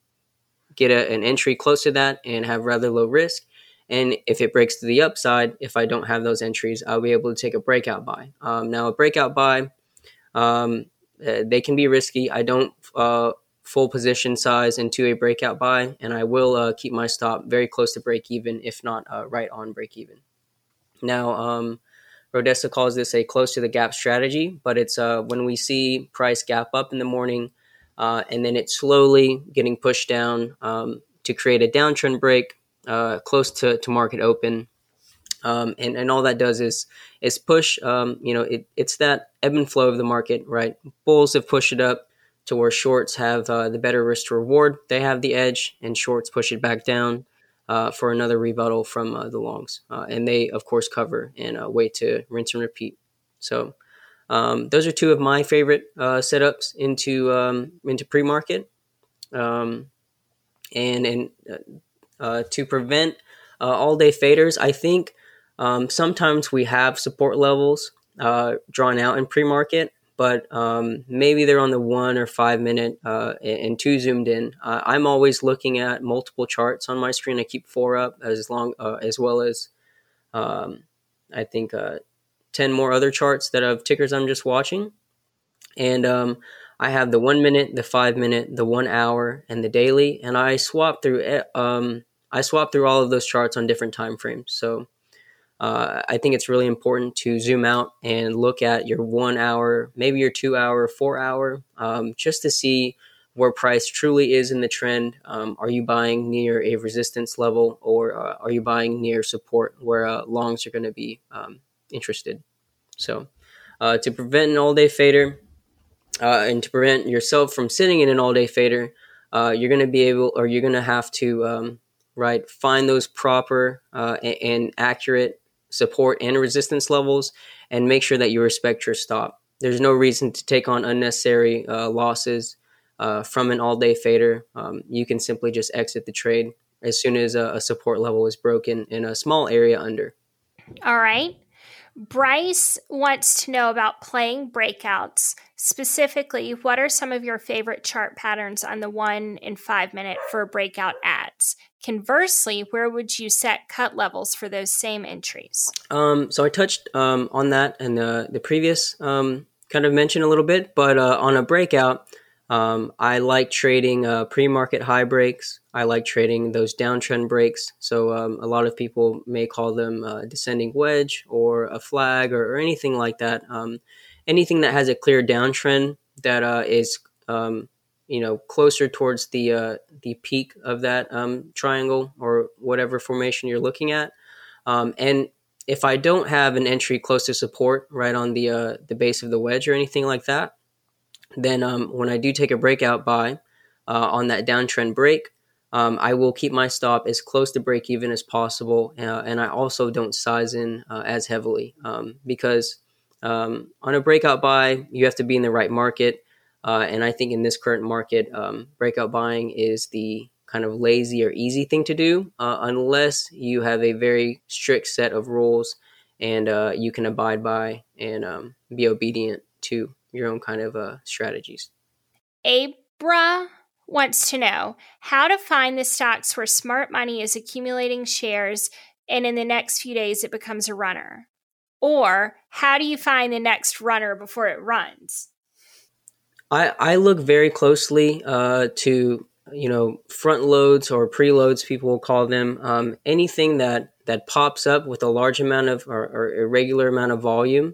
get a, an entry close to that and have rather low risk. And if it breaks to the upside, if I don't have those entries, I'll be able to take a breakout buy. Um, now, a breakout buy, um, uh, they can be risky. I don't uh, full position size into a breakout buy, and I will uh, keep my stop very close to break even, if not uh, right on break even. Now, um, Rodessa calls this a close to the gap strategy, but it's uh, when we see price gap up in the morning uh, and then it's slowly getting pushed down um, to create a downtrend break uh, close to, to market open. Um, and, and all that does is is push. Um, you know, it, it's that ebb and flow of the market, right? Bulls have pushed it up to where shorts have uh, the better risk to reward. They have the edge, and shorts push it back down uh, for another rebuttal from uh, the longs. Uh, and they, of course, cover and uh, wait to rinse and repeat. So um, those are two of my favorite uh, setups into um, into pre market. Um, and and uh, to prevent uh, all day faders. I think um, sometimes we have support levels uh, drawn out in pre market, but um, maybe they're on the one or five minute uh, and too zoomed in. I'm always looking at multiple charts on my screen. I keep four up as long uh, as well as um, I think uh, ten more other charts that have tickers I'm just watching, and um, I have the one minute, the five minute, the one hour, and the daily, and I swap through. Eh, um, I swap through all of those charts on different time frames. So uh, I think it's really important to zoom out and look at your one hour, maybe your two hour, four hour, um, just to see where price truly is in the trend. Um, are you buying near a resistance level or uh, are you buying near support where uh, longs are going to be um, interested? So, uh, to prevent an all day fader uh, and to prevent yourself from sitting in an all day fader, uh, you're going to be able or you're going to have to um, right find those proper and, and accurate support and resistance levels and make sure that you respect your stop. There's no reason to take on unnecessary uh, losses uh, from an all day fader. Um, you can simply just exit the trade as soon as a, a support level is broken in a small area under. All right. Bryce wants to know about playing breakouts. Specifically, what are some of your favorite chart patterns on the one and five minute for breakout adds? Conversely, where would you set cut levels for those same entries? Um, so I touched um, on that in the, the previous um, kind of mention a little bit, but uh, on a breakout, um, I like trading uh, pre-market high breaks. I like trading those downtrend breaks. So um, a lot of people may call them descending wedge or a flag or, or anything like that. Um, anything that has a clear downtrend that uh, is you know closer towards the uh, the peak of that um, triangle or whatever formation you're looking at. Um, and if I don't have an entry close to support right on the uh, the base of the wedge or anything like that, then um, when I do take a breakout buy uh, on that downtrend break, um, I will keep my stop as close to break even as possible. Uh, and I also don't size in uh, as heavily um, because um, on a breakout buy, you have to be in the right market. Uh, and I think in this current market, um, breakout buying is the kind of lazy or easy thing to do uh, unless you have a very strict set of rules and uh, you can abide by and um, be obedient to your own kind of uh, strategies. Abra wants to know how to find the stocks where smart money is accumulating shares and in the next few days it becomes a runner. Or how do you find the next runner before it runs? I, I look very closely uh, to you know front loads or preloads people will call them um, anything that that pops up with a large amount of or, or irregular amount of volume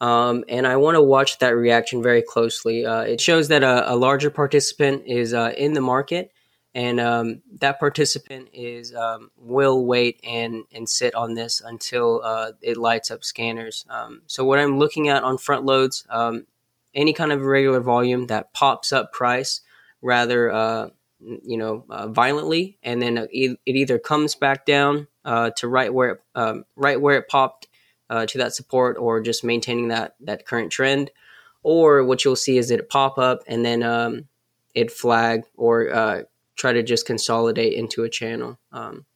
um, and I want to watch that reaction very closely. Uh, it shows that a, a larger participant is uh, in the market, and um, that participant is um, will wait and and sit on this until uh, it lights up scanners. Um, so what I'm looking at on front loads, um, any kind of irregular volume that pops up price rather uh, you know uh, violently, and then it, it, either comes back down uh, to right where it, um, right where it popped uh, to that support or just maintaining that that current trend. Or what you'll see is it pop up and then um, it flag or uh, try to just consolidate into a channel. Um,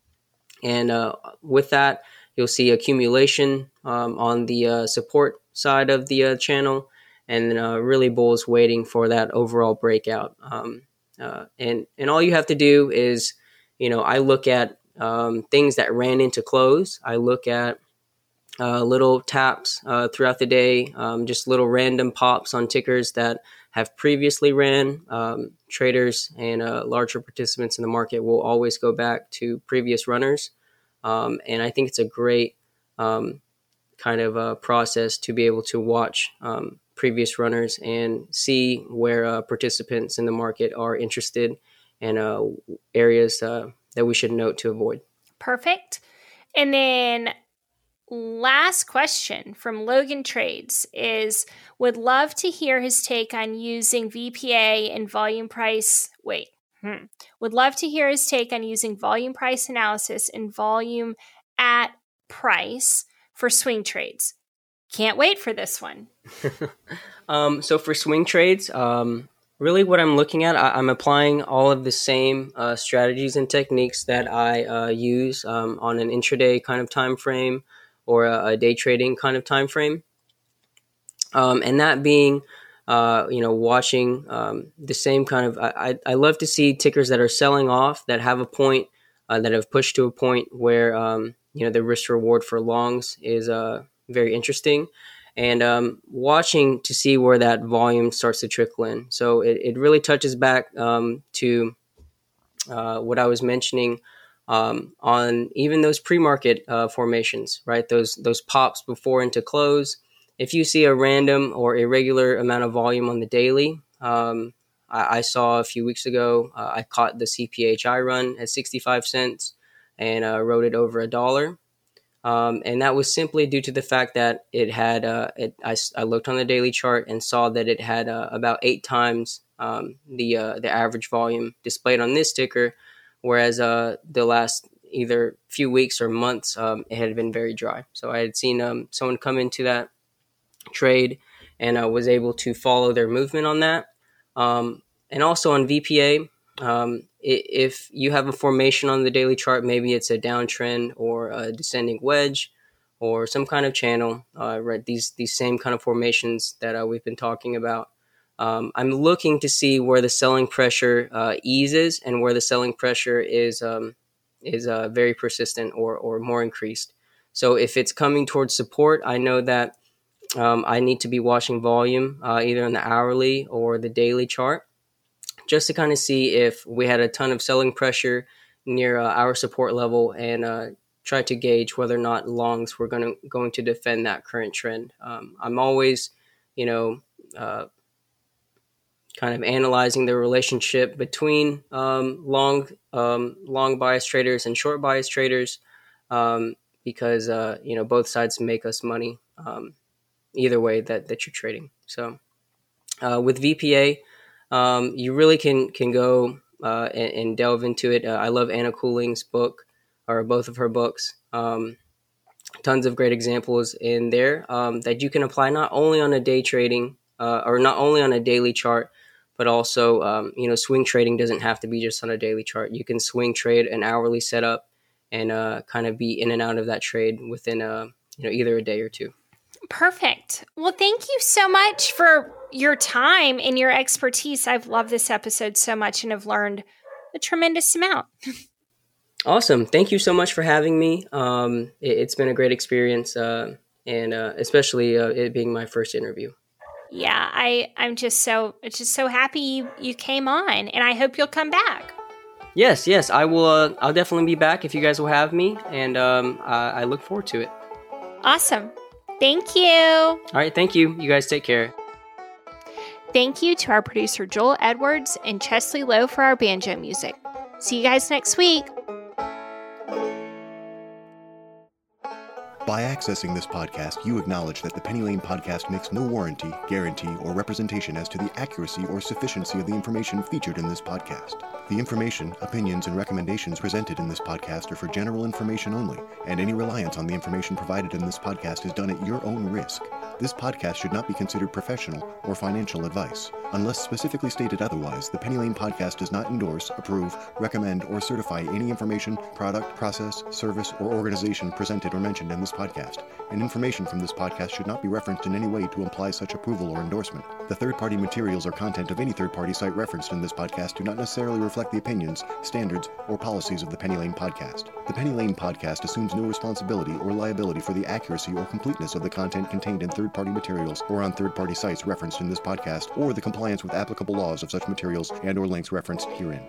and uh, with that you'll see accumulation um, on the uh, support side of the uh, channel and uh, really bulls waiting for that overall breakout um, and and all you have to do is you know i look at um, things that ran into close i look at uh, little taps uh, throughout the day, um, just little random pops on tickers that have previously ran. Um, traders and uh, larger participants in the market will always go back to previous runners. Um, and I think it's a great um, kind of a process to be able to watch um, previous runners and see where uh, participants in the market are interested and uh, areas uh, that we should note to avoid. Perfect. And then last question from Logan Trades is would love to hear his take on using VPA and volume price. Wait, hmm. would love to hear his take on using volume price analysis and volume at price for swing trades. Can't wait for this one. um, so for swing trades, um, really what I'm looking at, I, am applying all of the same uh, strategies and techniques that I uh, use um, on an intraday kind of time frame or a, a day trading kind of time frame. Um, and that being, uh, you know, watching um, the same kind of. I, I love to see tickers that are selling off that have a point uh, that have pushed to a point where um, you know the risk reward for longs is uh, very interesting and um, watching to see where that volume starts to trickle in. So it, it really touches back um, to uh, what I was mentioning um, on even those pre-market uh, formations, right? Those those pops before into close. If you see a random or irregular amount of volume on the daily, um, I, I, saw a few weeks ago, uh, I caught the CPHI run at 65 cents and uh, wrote it over a dollar. Um, and that was simply due to the fact that it had, uh, it, I, I, looked on the daily chart and saw that it had uh, about eight times um, the, uh, the average volume displayed on this ticker, whereas uh, the last either few weeks or months, um, it had been very dry. So I had seen um, someone come into that trade and uh, was able to follow their movement on that. Um, and also on VPA, um, if you have a formation on the daily chart, maybe it's a downtrend or a descending wedge or some kind of channel, uh, right? These these same kind of formations that uh, we've been talking about. Um, I'm looking to see where the selling pressure uh, eases and where the selling pressure is um, is uh, very persistent or or more increased. So if it's coming towards support, I know that um, I need to be watching volume uh, either on the hourly or the daily chart just to kind of see if we had a ton of selling pressure near uh, our support level and uh, try to gauge whether or not longs were going to going to defend that current trend. Um, I'm always, you know, uh, kind of analyzing the relationship between um, long um, long bias traders and short bias traders um, because uh, you know both sides make us money um, either way that that you're trading. So uh, with VPA um, you really can can go uh, and, and, delve into it. Uh, I love Anna Coulling's book or both of her books. Um, tons of great examples in there um, that you can apply not only on a day trading uh, or not only on a daily chart, but also um, you know swing trading doesn't have to be just on a daily chart. You can swing trade an hourly setup and uh, kind of be in and out of that trade within a uh, you know either a day or two. Perfect. Well, thank you so much for your time and your expertise. I've loved this episode so much and have learned a tremendous amount. awesome. Thank you so much for having me. Um, it, has been a great experience, uh, and uh, especially uh, it being my first interview. Yeah, I I'm just so just so happy you, you came on, and I hope you'll come back. Yes, yes, I will. Uh, I'll definitely be back if you guys will have me, and um, I, I look forward to it. Awesome. Thank you. All right, thank you. You guys take care. Thank you to our producer Joel Edwards and Chesley Lowe for our banjo music. See you guys next week. By accessing this podcast, you acknowledge that the Penny Lane podcast makes no warranty, guarantee, or representation as to the accuracy or sufficiency of the information featured in this podcast. The information, opinions, and recommendations presented in this podcast are for general information only, and any reliance on the information provided in this podcast is done at your own risk. This podcast should not be considered professional or financial advice. Unless specifically stated otherwise, the Penny Lane podcast does not endorse, approve, recommend, or certify any information, product, process, service, or organization presented or mentioned in this podcast, and information from this podcast should not be referenced in any way to imply such approval or endorsement. The third party materials or content of any third party site referenced in this podcast do not necessarily reflect the opinions, standards, or policies of the Penny Lane podcast. The Penny Lane podcast assumes no responsibility or liability for the accuracy or completeness of the content contained in third party materials or on third party sites referenced in this podcast or the compliance with applicable laws of such materials and or links referenced herein.